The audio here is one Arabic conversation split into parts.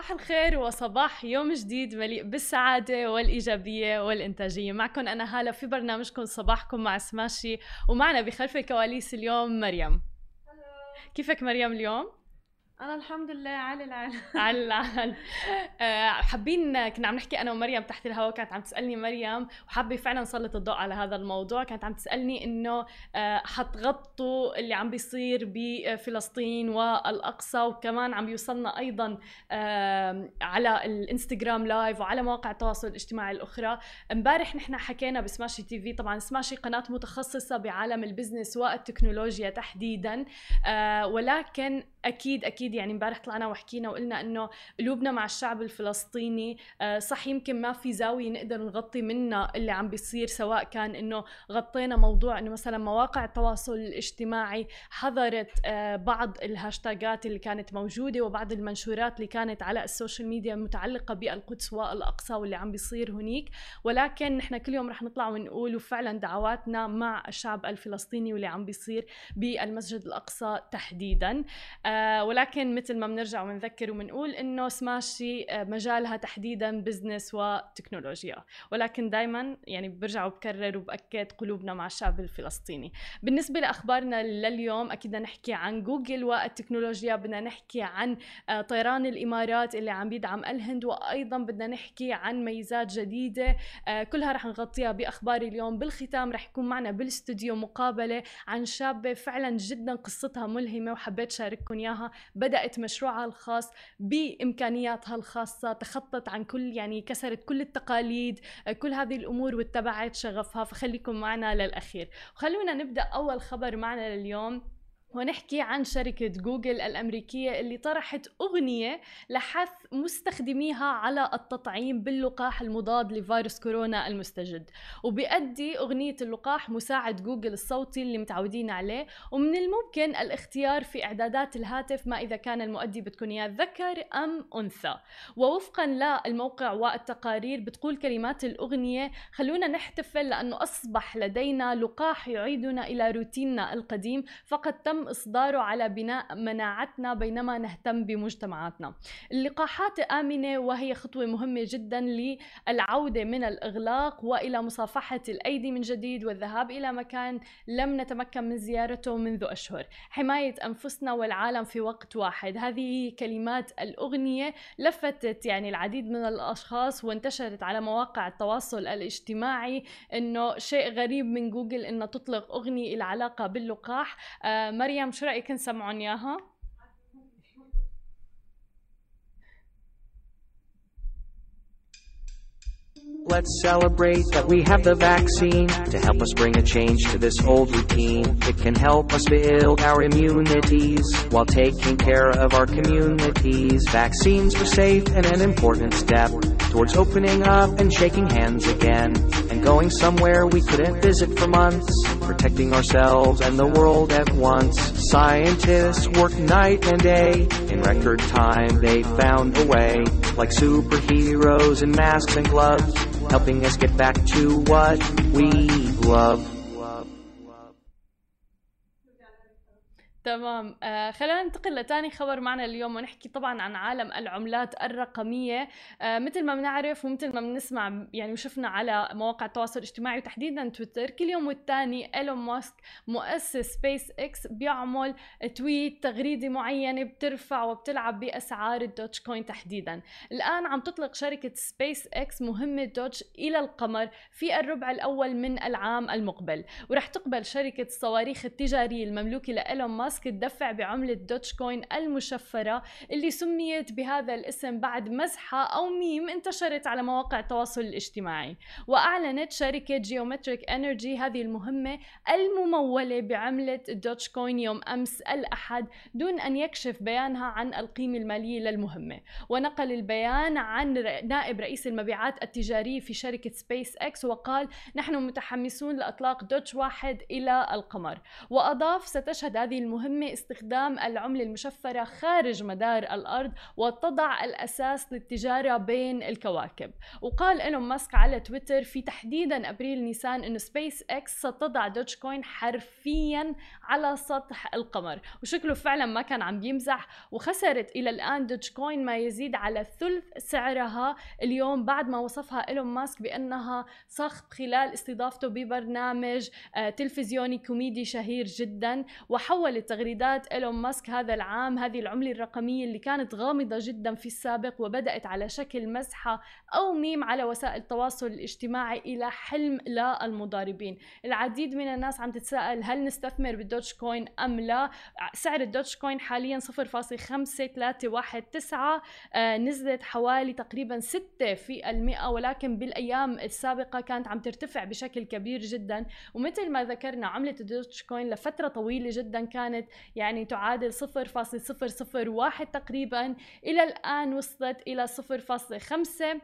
صباح الخير وصباح يوم جديد مليء بالسعادة والإيجابية والإنتاجية. معكم أنا هالة في برنامجكم صباحكم مع سماشي ومعنا بخلف الكواليس اليوم مريم. كيفك مريم اليوم؟ أنا الحمد لله على العال على العال آه، حابين كنا عم نحكي أنا ومريم تحت الهواء كانت عم تسألني مريم وحابة فعلا نسلط الضوء على هذا الموضوع. كانت عم تسألني إنه آه، حتغطوا اللي عم بيصير بفلسطين والأقصى وكمان عم بيوصلنا أيضا على الإنستغرام live وعلى مواقع التواصل الاجتماعي الأخرى. امبارح نحن حكينا بسماشي TV طبعا سماشي قناة متخصصة بعالم ال business والتكنولوجيا تحديدا آه، ولكن أكيد أكيد يعني امبارح طلعنا وحكينا وقلنا إنه قلوبنا مع الشعب الفلسطيني آه، صح يمكن ما في زاوية نقدر نغطي منها اللي عم بيصير سواء كان إنه غطينا موضوع إنه مثلا مواقع التواصل الاجتماعي حظرت آه، بعض الهاشتاجات اللي كانت موجودة وبعض المنشورات اللي كانت على ال social media المتعلقه بالقدس والأقصى واللي عم بيصير هنيك. ولكن نحن كل يوم رح نطلع ونقول وفعلا دعواتنا مع الشعب الفلسطيني واللي عم بيصير بالمسجد الأقصى تحديدا آه ولكن مثل ما بنرجع وبنذكر وبنقول إنه سماشي آه مجالها تحديدا بزنس وتكنولوجيا. ولكن دائما يعني برجع وبكرر وبأكد قلوبنا مع الشعب الفلسطيني. بالنسبة لأخبارنا لليوم أكيد بدنا نحكي عن جوجل والتكنولوجيا بدنا نحكي عن آه طيران الإمارات اللي عم بيدعم الهند وأيضا بدنا نحكي عن ميزات جديدة. آه كلها رح نغطيها بأخبار اليوم. بالختام رح يكون معنا بالاستوديو مقابلة عن شابة فعلا جدا قصتها ملهمة وحبيت شارككم إياها. بدأت مشروعها الخاص بإمكانياتها الخاصة تخطت عن كل يعني كسرت كل التقاليد كل هذه الأمور واتبعت شغفها فخليكم معنا للأخير. وخلونا نبدأ أول خبر معنا لليوم. ونحكي عن شركة جوجل الأمريكية اللي طرحت أغنية لحث مستخدميها على التطعيم باللقاح المضاد لفيروس كورونا المستجد. وبيأدي أغنية اللقاح مساعد جوجل الصوتي اللي متعودين عليه ومن الممكن الاختيار في إعدادات الهاتف ما إذا كان المؤدي بتكون يا ذكر أم أنثى. ووفقا للموقع والتقارير بتقول كلمات الأغنية خلونا نحتفل لأنه أصبح لدينا لقاح يعيدنا إلى روتيننا القديم فقد تم إصداره على بناء مناعتنا بينما نهتم بمجتمعاتنا. اللقاحات آمنة وهي خطوة مهمة جدا للعودة من الإغلاق وإلى مصافحة الأيدي من جديد والذهاب إلى مكان لم نتمكن من زيارته منذ أشهر. حماية أنفسنا والعالم في وقت واحد. هذه كلمات الأغنية لفتت يعني العديد من الأشخاص وانتشرت على مواقع التواصل الاجتماعي إنه شيء غريب من جوجل إنه تطلق أغنية العلاقة باللقاح. آه مريم شو رأيك نسمعهم إياها؟ Let's celebrate that we have the vaccine to help us bring a change to this old routine. It can help us build our immunities while taking care of our communities. Vaccines are safe and an important step towards opening up and shaking hands again and going somewhere we couldn't visit for months, protecting ourselves and the world at once. Scientists work night and day. In record time, they found a way, like superheroes in masks and gloves, helping us get back to what we love. تمام. آه خلينا ننتقل لتاني خبر معنا اليوم ونحكي طبعا عن عالم العملات الرقمية. آه مثل ما بنعرف ومثل ما بنسمع يعني وشفنا على مواقع التواصل الاجتماعي وتحديدا تويتر كل يوم والتاني إيلون ماسك مؤسس سبيس إكس بيعمل tweet تغريدة معينة بترفع وبتلعب بأسعار الدوج كوين تحديدا. الآن عم تطلق شركة سبيس إكس مهمة دوج إلى القمر في الربع الأول من العام المقبل ورح تقبل شركة الصواريخ التجارية المملوكة لإيلون ماسك ماسك تدفع بعملة دوج كوين المشفرة اللي سميت بهذا الاسم بعد مزحة أو ميم انتشرت على مواقع التواصل الاجتماعي. وأعلنت شركة Geometric Energy هذه المهمة الممولة بعملة دوج كوين يوم أمس الأحد دون أن يكشف بيانها عن القيمة المالية للمهمة. ونقل البيان عن نائب رئيس المبيعات التجارية في شركة سبيس إكس وقال نحن متحمسون لإطلاق دوج واحد إلى القمر وأضاف ستشهد هذه المهمة المهمة استخدام العملة المشفرة خارج مدار الأرض وتضع الأساس للتجارة بين الكواكب. وقال إيلون ماسك على تويتر في تحديدا أبريل نيسان إنه سبيس إكس ستضع دوج كوين حرفيا على سطح القمر وشكله فعلا ما كان عم بيمزح. وخسرت إلى الآن دوج كوين ما يزيد على ثلث سعرها اليوم بعد ما وصفها إيلون ماسك بأنها سخط خلال استضافته ببرنامج آه، تلفزيوني كوميدي شهير جدا وحولت تغريدات إيلون ماسك هذا العام هذه العملة الرقمية اللي كانت غامضة جدا في السابق وبدأت على شكل مزحة أو ميم على وسائل التواصل الاجتماعي إلى حلم للمضاربين. العديد من الناس عم تتساءل هل نستثمر بال Dogecoin أم لا؟ سعر ال Dogecoin حاليا 0.5319 آه نزلت حوالي تقريبا 6 في المئة ولكن بالأيام السابقة كانت عم ترتفع بشكل كبير جدا. ومثل ما ذكرنا عملة الدوتش كوين لفترة طويلة جدا كانت يعني تعادل 0.001 تقريبا. إلى الآن وصلت إلى 0.5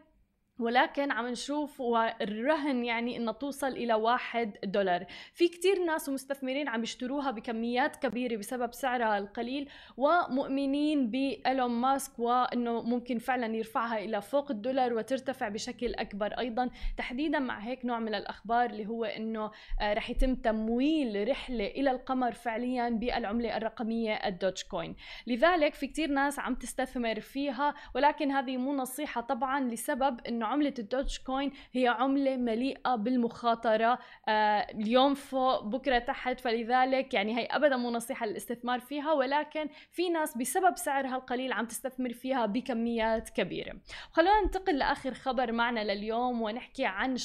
ولكن عم نشوف والرهن يعني انها توصل إلى واحد دولار. في كتير ناس ومستثمرين عم يشتروها بكميات كبيرة بسبب سعرها القليل ومؤمنين بإيلون ماسك وإنه ممكن فعلا يرفعها إلى فوق الدولار وترتفع بشكل أكبر أيضا. تحديدا مع هيك نوع من الأخبار اللي هو إنه آه، رح يتم تمويل رحلة إلى القمر فعليا بالعملة الرقمية ال Dogecoin. لذلك في كتير ناس عم تستثمر فيها ولكن هذه مو نصيحة طبعا لسبب إنه عملة ال Dogecoin هي عملة مليئة بالمخاطرة آه اليوم فوق بكرة تحت. فلذلك يعني هي أبدا مو نصيحة للاستثمار فيها ولكن في ناس بسبب سعرها القليل عم تستثمر فيها بكميات كبيرة. خلونا ننتقل لآخر خبر معنا لليوم ونحكي عن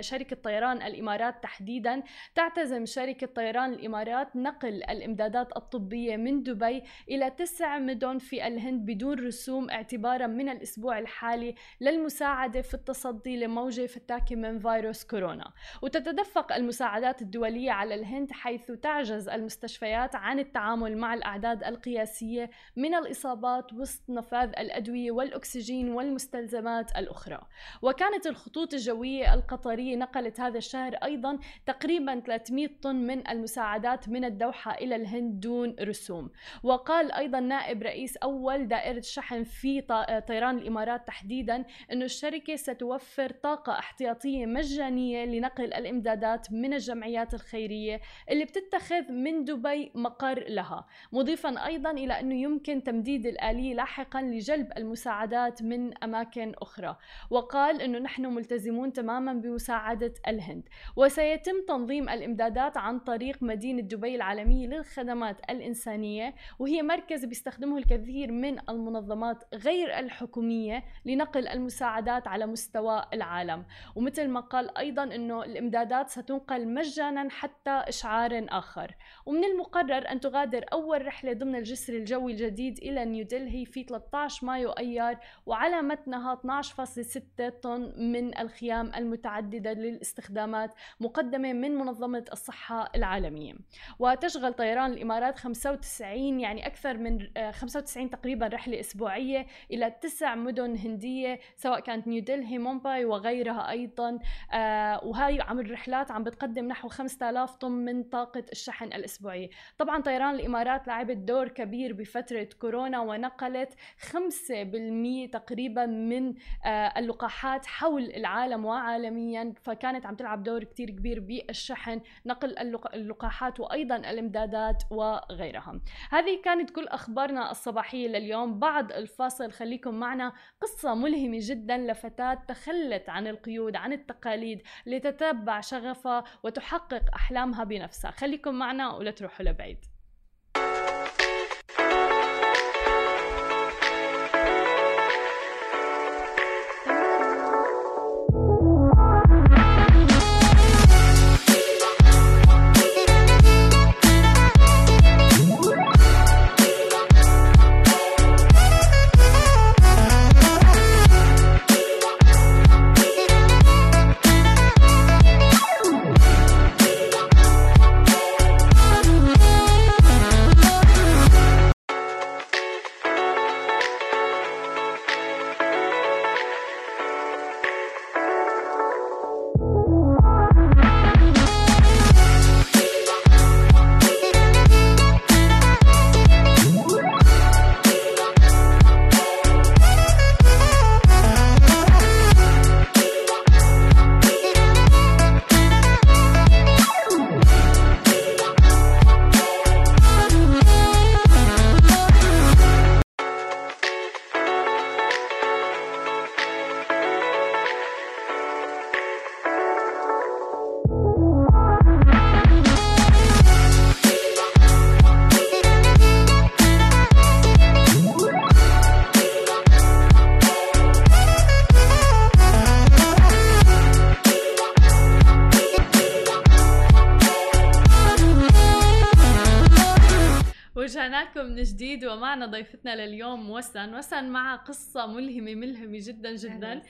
شركة طيران الإمارات تحديدا. تعتزم شركة طيران الإمارات نقل الإمدادات الطبية من دبي إلى تسع مدن في الهند بدون رسوم اعتبارا من الأسبوع الحالي للمساعدة في التصدي لموجة فتاكة من فيروس كورونا. وتتدفق المساعدات الدولية على الهند حيث تعجز المستشفيات عن التعامل مع الأعداد القياسية من الإصابات وسط نفاذ الأدوية والأكسجين والمستلزمات الأخرى. وكانت الخطوط الجوية القطرية نقلت هذا الشهر أيضا تقريبا 300 طن من المساعدات من الدوحة إلى الهند دون رسوم. وقال أيضا نائب رئيس أول دائرة شحن في طيران الإمارات تحديدا أن الشركة ستوفر طاقة احتياطية مجانية لنقل الإمدادات من الجمعيات الخيرية اللي بتتخذ من دبي مقر لها. مضيفا أيضا إلى أنه يمكن تمديد الآلية لاحقا لجلب المساعدات من أماكن أخرى. وقال أنه نحن ملتزمون تماما بمساعدة الهند. وسيتم تنظيم الإمدادات عن طريق مدينة دبي العالمية للخدمات الإنسانية وهي مركز بيستخدمه الكثير من المنظمات غير الحكومية لنقل المساعدات على مستوى العالم. ومثل ما قال أيضا أنه الإمدادات ستنقل مجانا حتى إشعار آخر. ومن المقرر أن تغادر أول رحلة ضمن الجسر الجوي الجديد إلى نيودلهي في 13 مايو أيار وعلى متنها 12.6 طن من الخيام المتعددة للاستخدامات مقدمة من منظمة الصحة العالمية. وتشغل طيران الإمارات 95 يعني أكثر من 95 آه، تقريبا رحلة أسبوعية إلى تسع مدن هندية سواء كانت نيودلهي مومباي وغيرها أيضا. آه وهاي عم الرحلات عم بتقدم نحو 5000 طن من طاقة الشحن الأسبوعية طبعا طيران الإمارات لعبت دور كبير بفترة كورونا ونقلت 5% تقريبا من آه اللقاحات حول العالم وعالميا. فكانت عم تلعب دور كتير كبير بالشحن نقل اللقاحات وأيضا الإمدادات وغيرها. هذه كانت كل أخبارنا الصباحية لليوم. بعد الفاصل خليكم معنا. قصة ملهمة جدا لفتاة تخلت عن القيود عن التقاليد لتتبع شغفها وتحقق أحلامها بنفسها. خليكم معنا ولا تروحوا لبعيد. ومعنا ضيفتنا لليوم وسن. وسن مع قصة ملهمة ملهمة جدا جدا.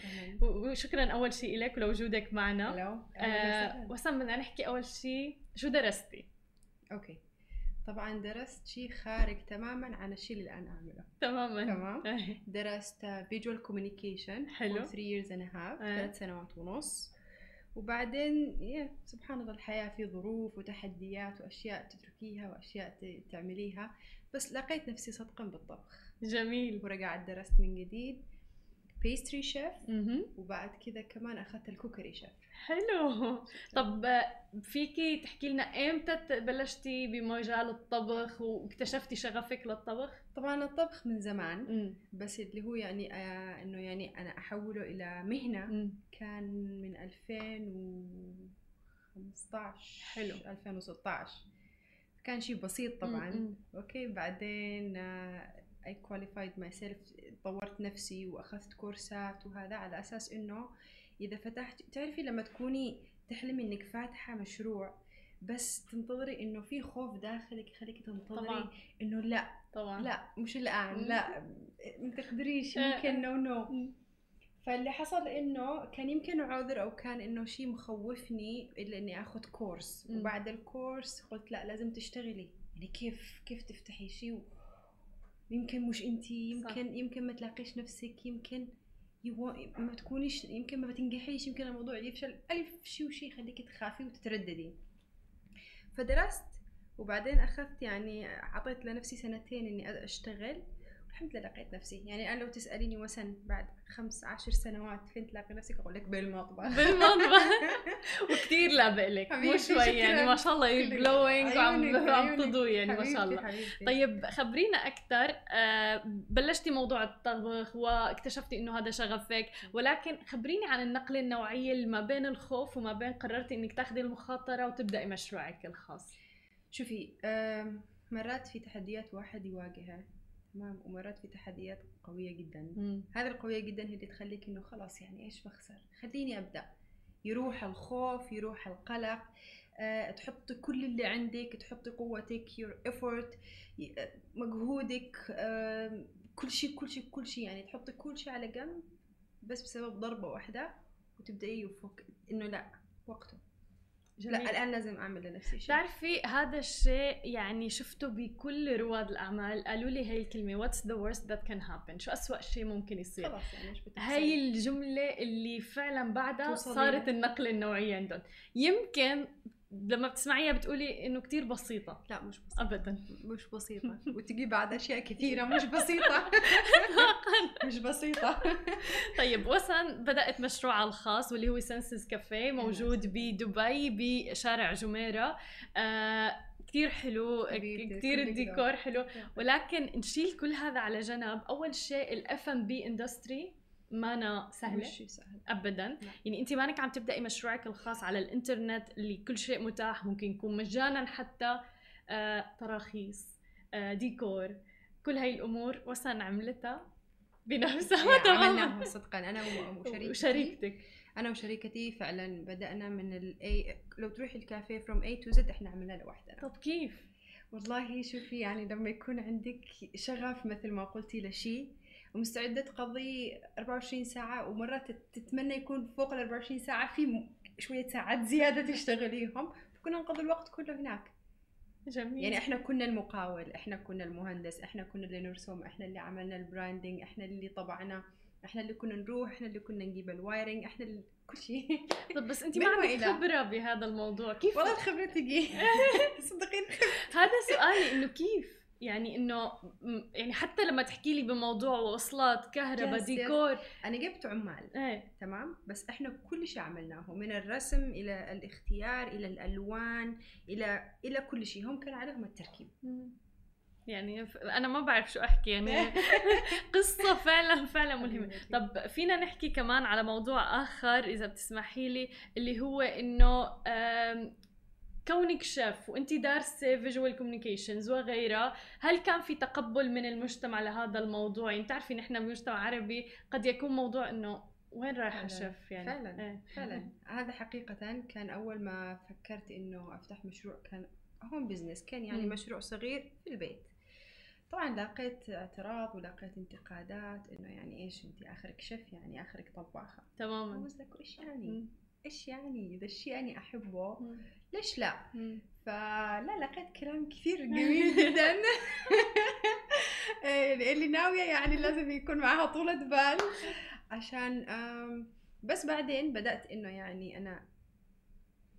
وشكرا أول شيء لك ولوجودك معنا. آه وسن بدنا نحكي أول شيء شو درستي؟ أوكي. طبعا درست شيء خارج تماما عن الشيء اللي الآن أعمله. تماما. تمام. درست visual communication حلو. 3 years and a half آه. ثلاث سنوات ونص. وبعدين يا سبحان الله الحياة في ظروف وتحديات وأشياء تتركيها وأشياء تعمليها. بس لقيت نفسي صدقا بالطبخ جميل ورجعت درست من جديد pastry chef. وبعد كذا كمان أخذت ال cookery chef حلو طب فيكي تحكي لنا إمتى بلشتي بمجال الطبخ واكتشفتي شغفك للطبخ؟ طبعا الطبخ من زمان مم. بس اللي هو يعني آه إنه يعني أنا أحوله إلى مهنة مم. كان من 2015 حلو. 2016 كان شيء بسيط طبعا مم. أوكي بعدين I qualified myself طورت نفسي وأخذت كورسات وهذا على أساس إنه إذا فتحت تعرفي لما تكوني تحلمي إنك فاتحة مشروع بس تنتظري إنه في خوف داخلك يخليك تنتظري إنه لا طبعا لا مش الآن. لا ما تقدريش. يمكن no no. فاللي حصل إنه كان يمكن عذر أو كان إنه شيء مخوفني إلا إني آخذ كورس مم. وبعد الكورس قلت لا لازم تشتغلي. يعني كيف كيف تفتحي شيء و- يمكن مش انتي يمكن يمكن ما تلاقيش نفسك يمكن يو... ما تكونيش يمكن ما بتنجحيش يمكن الموضوع يفشل ألف شيء وشيء يخليكي تخافي وتترددي. فدرست وبعدين أخذت يعني أعطيت لنفسي سنتين إني أشتغل. الحمد لله لقيت نفسي. يعني أنا لو تسأليني وسن بعد خمس عشر سنوات فين تلاقي نفسك؟ أقول لك بالمطبخ. بالمطبخ. وكثير لابق لك مو شوي يعني. ما شاء الله. جلوينج وعم عم. تضوي يعني ما شاء الله. حبيبتي. طيب خبرينا أكثر آه بلشتي موضوع الطبخ واكتشفتي إنه هذا شغفك. ولكن خبريني عن النقله النوعية اللي ما بين الخوف وما بين قررتي إنك تاخذي المخاطرة وتبدأي مشروعك الخاص. شوفي مرات في تحديات واحد يواجهها. تمام ومرات في تحديات قوية جدا. هذه القوية جدا هي اللي تخليك إنه خلاص يعني إيش بخسر؟ خليني أبدأ. يروح الخوف يروح القلق أه تحطي كل اللي عندك تحطي قوتك your effort آه، مجهودك أه كل شيء كل شيء كل شيء. يعني تحطي كل شيء على جنب بس بسبب ضربة واحدة وتبدأي يفك إنه لا وقته. جميل. لا الآن لازم أعمل لنفسي شيء. بتعرفي هذا الشيء يعني شفته بكل رواد الأعمال. قالوا لي هي الكلمة what's the worst that can happen? شو أسوأ شيء ممكن يصير؟ خلاص يعني هاي الجملة اللي فعلا بعدها صارت لها. النقلة النوعية عندهم. يمكن لما بتسمعيها بتقولي إنه كتير بسيطة. لا مش بسيطة. ابدا. مش بسيطة. وتجي بعد أشياء كثيرة مش بسيطة. مش بسيطة. طيب وسن بدأت مشروعها الخاص واللي هو Senses Cafe موجود بدبي بشارع جميرة. آه كتير حلو كلك الديكور حلو. ولكن نشيل كل هذا على جنب. أول شيء ال F&B industry مانا سهلة؟ مش شيء سهل ابدا يعني انت مانك عم تبدأي مشروعك الخاص على الإنترنت اللي كل شيء متاح ممكن يكون مجانا حتى آه، تراخيص آه، ديكور كل هاي الأمور. وسن عملتها بنفسها. تماما عملناها صدقا أنا و- وشريكتي. وشريكتك. أنا وشريكتي فعلا بدأنا من ال A لو تروحي الكافيه from A to Z إحنا عملنا لوحدنا طب كيف؟ والله شوفي يعني لما يكون عندك شغف مثل ما قلتي لشيء ومستعدة تقضي 24 ساعة ومرات تت- تتمنى يكون فوق ال 24 ساعة في شوية ساعات زيادة تشتغليهم فكنا نقضي الوقت كله هناك. جميل. يعني إحنا كنا المقاول إحنا كنا المهندس إحنا كنا اللي نرسم إحنا اللي عملنا ال branding إحنا اللي طبعنا إحنا اللي كنا نروح إحنا اللي كنا نجيب ال wiring إحنا اللي كل شيء. طب بس أنت ما عندك. خبرة بهذا الموضوع كيف؟ والله الخبرة تجي. صدقيني. هذا سؤالي إنه كيف؟ يعني إنه يعني حتى لما تحكي لي بموضوع وصلات كهرباء. ديكور. أنا جبت عمال. إيه. تمام؟ بس إحنا كل شيء عملناه من الرسم إلى الاختيار إلى الألوان إلى إلى كل شيء هم كان عليهم التركيب. يعني أنا ما بعرف شو أحكي يعني قصة فعلا فعلا ملهمة. طب فينا نحكي كمان على موضوع آخر إذا بتسمحي لي اللي هو إنه كونك شيف وانت دارسة visual communications وغيرها هل كان في تقبل من المجتمع لهذا الموضوع؟ يعني بتعرفي نحن بمجتمع عربي قد يكون موضوع إنه وين فعلاً، شيف؟ يعني فعلاً، إيه. فعلا. هذا حقيقة كان أول ما فكرت إنه أفتح مشروع كان home business كان يعني مم. مشروع صغير في البيت. طبعا لاقيت اعتراض ولاقيت انتقادات إنه يعني إيش انت آخرك شيف يعني آخرك طباخة. تماما. قصدك إيش يعني؟ إيش يعني؟ إذا الشيء اني أحبه ليش لا؟ فلا لقيت كلام كثير جميل جدا. إيه، اللي ناوية يعني لازم يكون معها طولة بال عشان بس بعدين بدأت إنه يعني أنا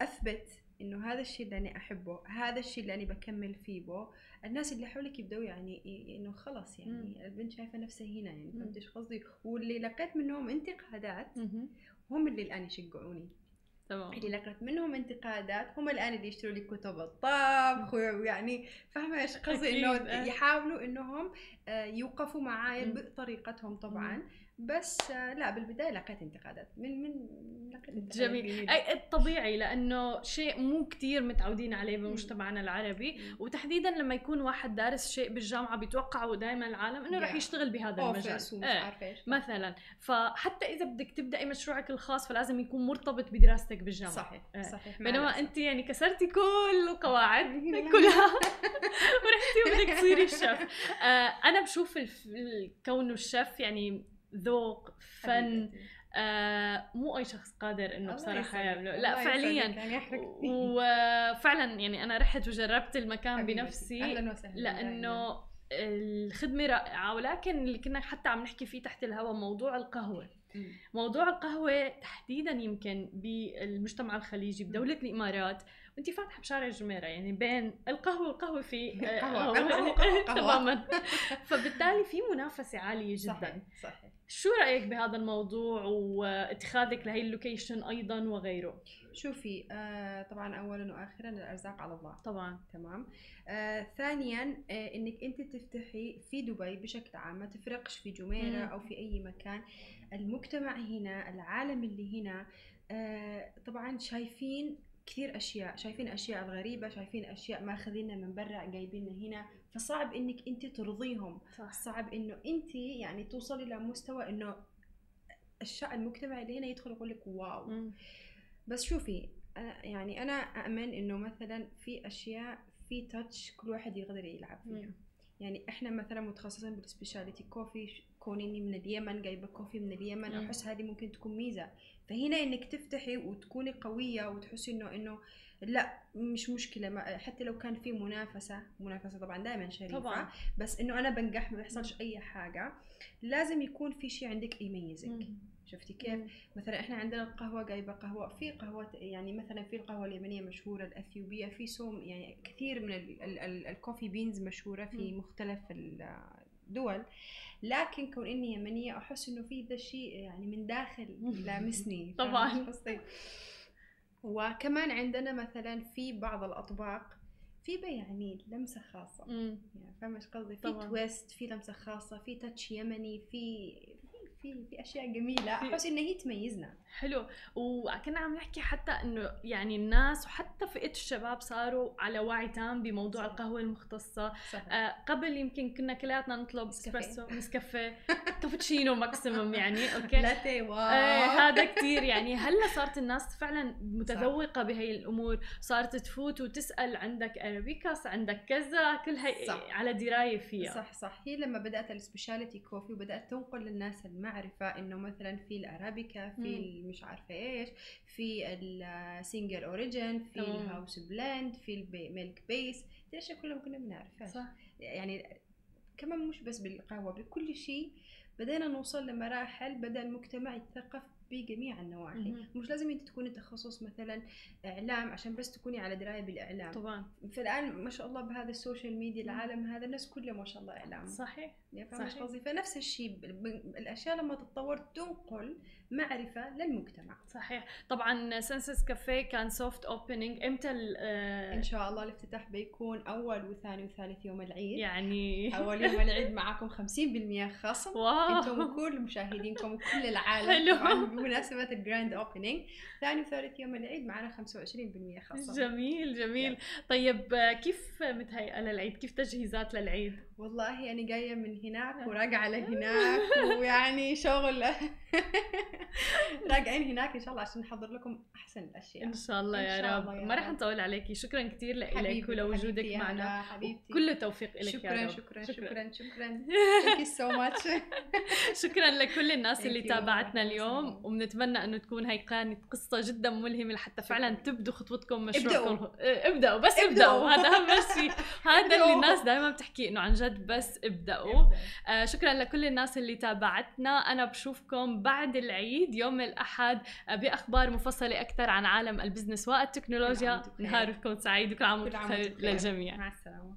أثبت إنه هذا الشيء اللي أنا أحبه هذا الشيء اللي أنا بكمل فيه بو. الناس اللي حولك يبدأوا يعني إنه خلص يعني مم. البنت شايفة نفسها هنا يعني فهمت إيش قصدي؟ واللي لقيت منهم انتقادات هم اللي الآن يشجعوني. تمام. اللي لقيت منهم انتقادات هم الآن اللي يشتروا لي كتب الطبخ ويعني فاهمة إيش قصدي؟ إنه إيه. يحاولوا إنهم آه، يوقفوا معايا بطريقتهم طبعا. بس آه، لا بالبداية لقيت انتقادات. من من لقيت جميل. أي الطبيعي لأنه شيء مو كتير متعودين عليه بمجتمعنا العربي. وتحديدا لما يكون واحد دارس شيء بالجامعة بيتوقعوا دائما العالم إنه راح يشتغل بهذا المجال. إيه. مثلا. فحتى إذا بدك تبداي مشروعك الخاص فلازم يكون مرتبط بدراستك بالجامعة. صحيح إيه. صحيح. بينما أنت يعني كسرتي كل القواعد كلها. ورحتي وبدك تصيري الشيف. آه أنا بشوف كونه الشيف يعني ذوق فن آه مو أي شخص قادر إنه بصراحة يعمله. لا فعليا. وفعلا يعني أنا رحت وجربت المكان حبيبتي. بنفسي. أهلا وسهلا لأنه الخدمة رائعة ولكن اللي كنا حتى عم نحكي فيه تحت الهواء موضوع القهوة. موضوع القهوة تحديدا يمكن بالمجتمع الخليجي بدولة الإمارات. وانت فاتحة بشارع الجميرة يعني بين القهوة والقهوة في قهوة. تماما. فبالتالي في منافسة عالية جدا. صحيح صحيح. شو رأيك بهذا الموضوع واتخاذك لهي اللوكيشن أيضا وغيره؟ شوفي آه طبعا اولا واخرا الأرزاق على الله. طبعا. تمام. آه ثانيا آه إنك أنت تفتحي في دبي بشكل عام ما تفرقش في جميرة أو في أي مكان. المجتمع هنا العالم اللي هنا آه طبعا شايفين كثير أشياء. شايفين أشياء غريبه شايفين أشياء ماخذينها من برا جايبينها هنا. فصعب إنك أنت ترضيهم صح. صعب إنه أنت يعني توصلي لمستوى إنه الشعب المجتمع اللي هنا يدخل يقول لك wow م. بس شوفي أنا يعني أنا اؤمن إنه مثلا في أشياء في touch كل واحد يقدر يلعب فيها م. يعني إحنا مثلا متخصصين بال specialty coffee كونيني من اليمن جايبة كوفي من اليمن أحس هذه ممكن تكون ميزة فهنا إنك تفتحي وتكوني قوية وتحسي انه إنه لا مش مشكلة ما حتى لو كان في منافسة منافسة طبعا دائما شريفة طبعا. بس إنه أنا بنجح ما بيحصلش أي حاجة لازم يكون في شيء عندك يميزك شفتي كيف؟ مم. مثلا إحنا عندنا القهوة جايبة قهوة في قهوة يعني مثلا في القهوة اليمنية مشهورة الأثيوبية في سوم يعني كثير من ال ال ال الكوفي بينز مشهورة في مم. مختلف الدول لكن كون إني يمنية أحس إنه في ذا الشيء يعني من داخل لامسني طبعا وكمان عندنا مثلا في بعض الأطباق في يعني لمسة خاصة. يعني فاهمه إيش قصدي؟ في twist في لمسة خاصة في touch يمني في في في أشياء جميلة. احس إن هي تميزنا. حلو. وكنا عم نحكي حتى إنه يعني الناس وحتى فئة الشباب صاروا على وعي تام بموضوع صح. القهوة المختصة. صح. آه قبل يمكن كنا كلياتنا نطلب إسبريسو نسكافيه كابتشينو maximum يعني أوكي؟ لاتيه wow آه هذا كثير يعني. هلا صارت الناس فعلا متذوقة بهي الأمور. صارت تفوت وتسأل عندك Arabicas عندك كذا كل هي صح. على دراية فيها. صح صح. هي لما بدأت ال specialty coffee وبدأت تنقل للناس المعرفه إنه مثلا في ال Arabica في مش عارفة إيش في ال single origin في ال house blend في ال milk base دي الأشياء كلها كنا بنعرفها صح. يعني كمان مش بس بالقهوة بكل شيء بدينا نوصل لمراحل بدا المجتمع يتثقف بجميع النواحي. مش لازم أنت تكوني تخصص مثلا إعلام عشان بس تكوني على دراية بالإعلام. طبعا. فالان ما شاء الله بهذا ال social media العالم هذا الناس كلها ما شاء الله إعلام. صحيح. صحيح. قصدي؟ فنفس الشيء الأشياء لما تتطور تنقل معرفة للمجتمع. صحيح. طبعا Senses Cafe كان soft opening إمتى آه إن شاء الله الافتتاح بيكون أول وثاني وثالث يوم العيد. يعني أول يوم العيد معكم 50% خصم. wow. إنتم وكل مشاهدينكم وكل العالم حلو. بمناسبة ال grand opening ثاني وثالث يوم العيد معنا 25% خصم. جميل جميل. طيب آه، كيف متهيئة للعيد؟ كيف تجهيزات للعيد؟ والله أنا جاية من هناك وراجعة لهناك ويعني شغل. راجعين هناك إن شاء الله عشان نحضر لكم أحسن الأشياء. إن شاء الله يا شاء رب. الله يا ما رح. نطول عليكي. شكرا كثير لك ولوجودك يا معنا. حبيبتي. كل التوفيق لك يا شكرا رب. شكرا شكرا. شكرا ثانك يو سو ماتش شكرا لكل الناس اللي. تابعتنا اليوم. وبنتمنى أنه تكون هي كانت قصة جدا ملهمة لحتى شكراً. فعلا تبدوا خطوتكم. مشروعكم. ابدأوا. بس ابدأوا. هذا أهم شيء. هذا اللي. الناس دائما بتحكي إنه عن جد بس ابدأوا. آه شكرا لكل الناس اللي تابعتنا أنا بشوفكم بعد العيد يوم الأحد آه بأخبار مفصلة أكثر عن عالم البزنس والتكنولوجيا. نهاركم سعيد وكل عام وأنتم بخير. للجميع مع السلامة